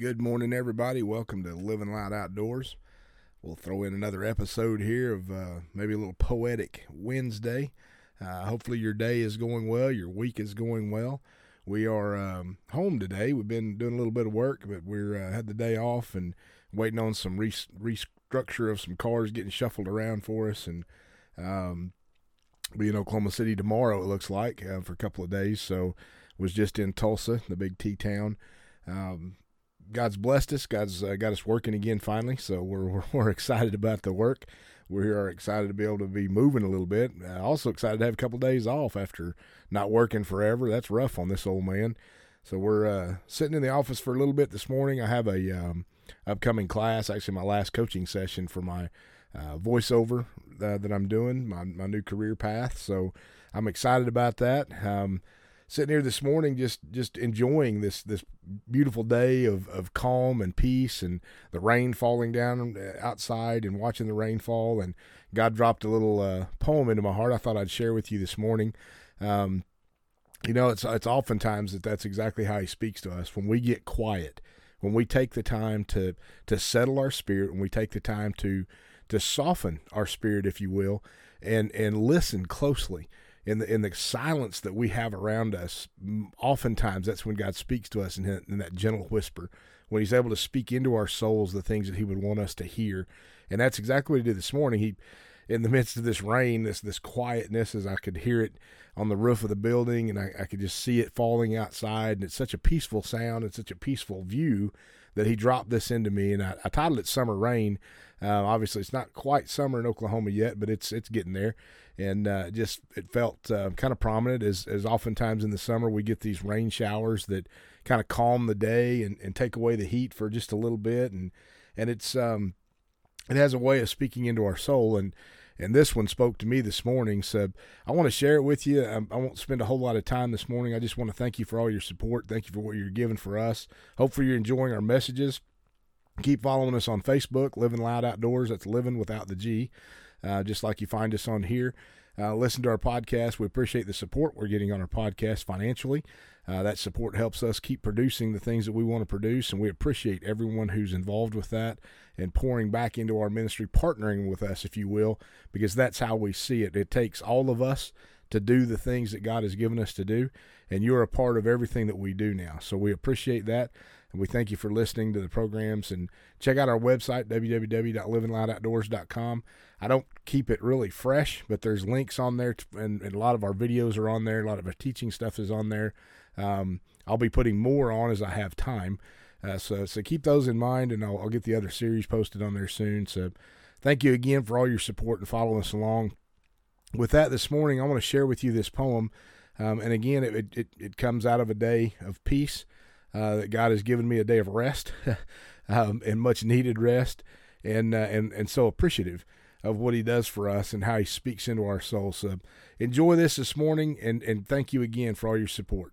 Good morning, everybody. Welcome to Living Loud Outdoors. We'll throw in another episode here of uh, maybe a little poetic Wednesday. Uh, hopefully, your day is going well, your week is going well. We are um, home today. We've been doing a little bit of work, but we're uh, had the day off and waiting on some re- restructure of some cars getting shuffled around for us, and um, be in Oklahoma City tomorrow. It looks like uh, for a couple of days. So, was just in Tulsa, the big T town. Um, God's blessed us. God's uh, got us working again finally. So we're, we're, we're excited about the work. We are excited to be able to be moving a little bit. Uh, also excited to have a couple of days off after not working forever. That's rough on this old man. So we're uh, sitting in the office for a little bit this morning. I have a um, upcoming class, actually my last coaching session for my uh, voiceover uh, that I'm doing, my my new career path. So I'm excited about that. Um, sitting here this morning just just enjoying this this beautiful day of, of calm and peace and the rain falling down uh, outside and watching the rain fall. And God dropped a little uh, poem into my heart I thought I'd share with you this morning. Um, you know it's it's oftentimes that that's exactly how he speaks to us. When we get quiet when we take the time to to settle our spirit when we take the time to to soften our spirit if you will and and listen closely in the in the silence that we have around us, oftentimes that's when God speaks to us in, in that gentle whisper. When He's able to speak into our souls the things that He would want us to hear, and that's exactly what He did this morning. He, in the midst of this rain, this this quietness, as I could hear it on the roof of the building, and I, I could just see it falling outside, and it's such a peaceful sound and such a peaceful view that He dropped this into me, and I, I titled it "Summer Rain." Uh, obviously, it's not quite summer in Oklahoma yet, but it's it's getting there. And uh, just it felt uh, kind of prominent as as oftentimes in the summer we get these rain showers that kind of calm the day and, and take away the heat for just a little bit. And and it's um it has a way of speaking into our soul. And and this one spoke to me this morning so i want to share it with you. I, um, I won't spend a whole lot of time this morning. I just want to thank you for all your support. Thank you for what you're giving for us. Hopefully you're enjoying our messages. Keep following us on facebook living loud outdoors. That's living without the g uh, just like you find us on here. Uh, listen to our podcast. We appreciate the support we're getting on our podcast financially. Uh, that support helps us keep producing the things that we want to produce, and we appreciate everyone who's involved with that and pouring back into our ministry, partnering with us, if you will, because that's how we see it. It takes all of us to do the things that God has given us to do, and you're a part of everything that we do now. So we appreciate that. And we thank you for listening to the programs and check out our website, www.livingloudoutdoors.com. I don't keep it really fresh, but there's links on there, to, and, and, a lot of our videos are on there. A lot of our teaching stuff is on there. Um, I'll be putting more on as I have time. Uh, so, so keep those in mind, and I'll, I'll get the other series posted on there soon. So, thank you again for all your support and following us along. With that, this morning, I want to share with you this poem. Um, and again, it, it, it comes out of a day of peace uh, that God has given me a day of rest um, and much needed rest, and uh, and and so appreciative of what He does for us and how He speaks into our souls. So enjoy this this morning, and and thank you again for all your support.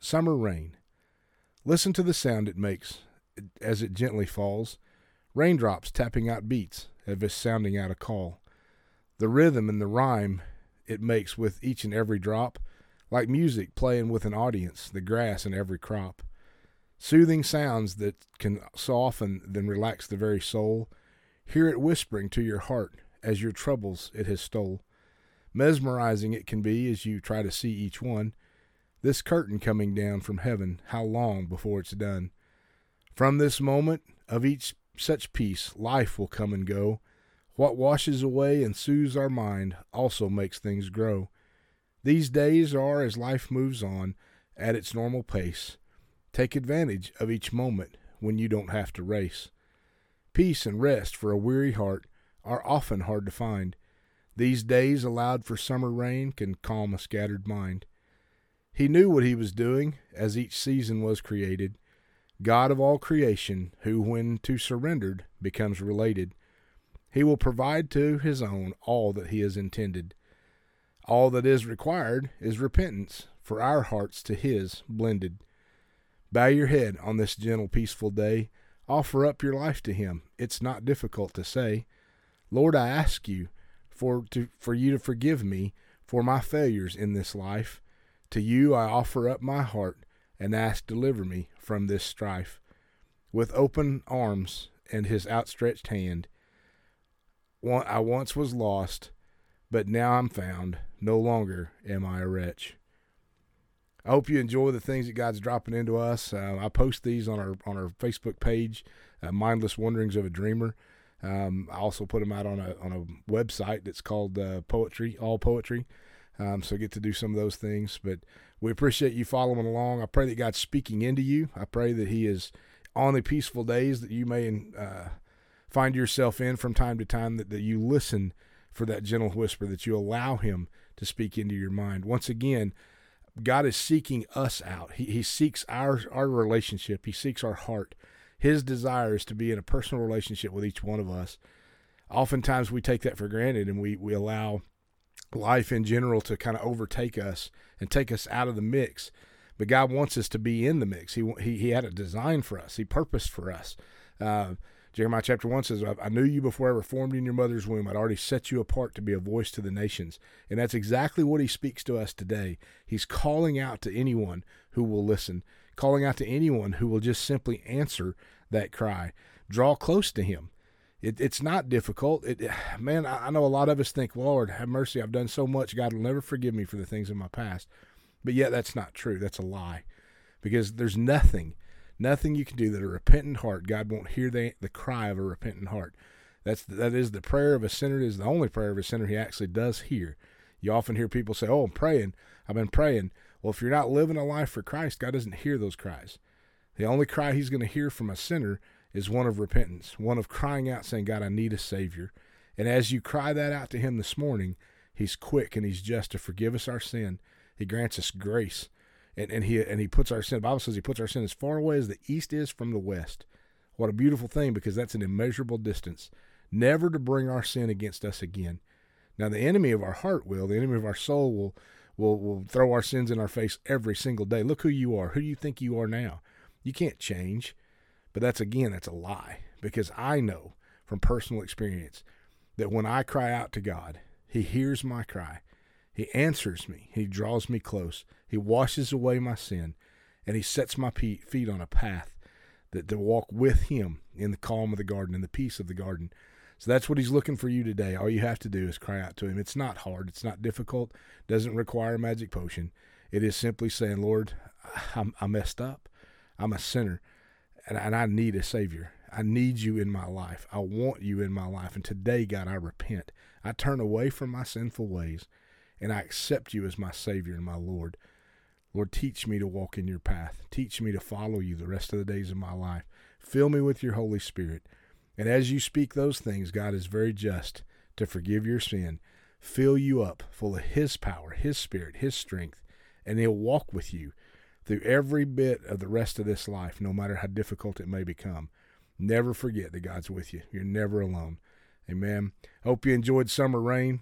Summer rain. Listen to the sound it makes as it gently falls. Raindrops tapping out beats as if sounding out a call. The rhythm and the rhyme it makes with each and every drop like music playing with an audience, the grass in every crop. Soothing sounds that can soften then relax the very soul. Hear it whispering to your heart as your troubles it has stole. Mesmerizing it can be as you try to see each one. This curtain coming down from heaven, how long before it's done? From this moment of each such peace, life will come and go. What washes away and soothes our mind also makes things grow. These days are, as life moves on, at its normal pace. Take advantage of each moment when you don't have to race. Peace and rest for a weary heart are often hard to find. These days allowed for summer rain can calm a scattered mind. He knew what he was doing as each season was created. God of all creation, who, when to surrendered, becomes related, he will provide to his own all that he has intended. All that is required is repentance for our hearts to His blended. Bow your head on this gentle, peaceful day. Offer up your life to Him. It's not difficult to say, Lord, I ask you for, to, for you to forgive me for my failures in this life. To you I offer up my heart and ask, deliver me from this strife. with open arms and his outstretched hand. I once was lost, but now I'm found. No longer am I a wretch. I hope you enjoy the things that God's dropping into us. Uh, I post these on our on our Facebook page, uh, Mindless Wanderings of a Dreamer. Um, I also put them out on a on a website that's called uh, Poetry, All Poetry. Um, so get to do some of those things. But we appreciate you following along. I pray that God's speaking into you. I pray that He is on the peaceful days that you may uh, find yourself in from time to time. That that you listen for that gentle whisper. That you allow Him to speak into your mind. Once again God is seeking us out. He, he seeks our, our relationship, He seeks our heart. His desire is to be in a personal relationship with each one of us. Oftentimes we take that for granted and we, we allow life in general to kind of overtake us and take us out of the mix. But God wants us to be in the mix. He, he, he had a design for us, He purposed for us. Uh, Jeremiah chapter 1 says, I knew you before I ever formed in your mother's womb. I'd already set you apart to be a voice to the nations. And that's exactly what he speaks to us today. He's calling out to anyone who will listen, calling out to anyone who will just simply answer that cry. Draw close to him. It, it's not difficult. It, man, I know a lot of us think, Lord, have mercy. I've done so much. God will never forgive me for the things in my past. But yet, that's not true. That's a lie. Because there's nothing Nothing you can do that a repentant heart, God won't hear the, the cry of a repentant heart. That's that is the prayer of a sinner. It is the only prayer of a sinner he actually does hear. You often hear people say, "Oh, I'm praying. I've been praying." Well, if you're not living a life for Christ, God doesn't hear those cries. The only cry He's going to hear from a sinner is one of repentance, one of crying out, saying, "God, I need a Savior." And as you cry that out to Him this morning, He's quick and He's just to forgive us our sin. He grants us grace and, and he and he puts our sin. The Bible says he puts our sin as far away as the east is from the west. What a beautiful thing because that's an immeasurable distance. Never to bring our sin against us again. Now the enemy of our heart will, the enemy of our soul will will will throw our sins in our face every single day. Look who you are. Who you think you are now? You can't change. But that's again, that's a lie because I know from personal experience that when I cry out to God, he hears my cry he answers me. He draws me close. He washes away my sin, and he sets my feet on a path that to walk with him in the calm of the garden, in the peace of the garden. So that's what he's looking for you today. All you have to do is cry out to him. It's not hard. It's not difficult. Doesn't require a magic potion. It is simply saying, Lord, I messed up. I'm a sinner, and I need a Savior. I need you in my life. I want you in my life. And today, God, I repent. I turn away from my sinful ways and I accept you as my Savior and my Lord. Lord, teach me to walk in your path. Teach me to follow you the rest of the days of my life. Fill me with your Holy Spirit. And as you speak those things, God is very just to forgive your sin, fill you up full of His power, His Spirit, His strength, and He'll walk with you through every bit of the rest of this life, no matter how difficult it may become. Never forget that God's with you. You're never alone. Amen. Hope you enjoyed summer rain.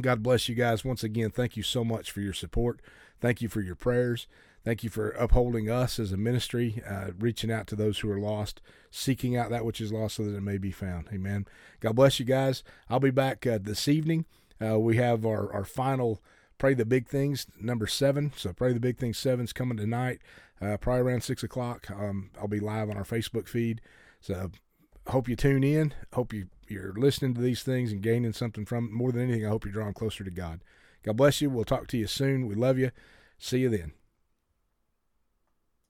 God bless you guys. Once again, thank you so much for your support. Thank you for your prayers. Thank you for upholding us as a ministry, uh, reaching out to those who are lost, seeking out that which is lost so that it may be found. Amen. God bless you guys. I'll be back uh, this evening. Uh, we have our, our final Pray the Big Things, number seven. So Pray the Big Things seven is coming tonight, uh, probably around six o'clock. Um, I'll be live on our Facebook feed. So hope you tune in. Hope you you're listening to these things and gaining something from. More than anything, I hope you're drawing closer to God. God bless you. We'll talk to you soon. We love you. See you then.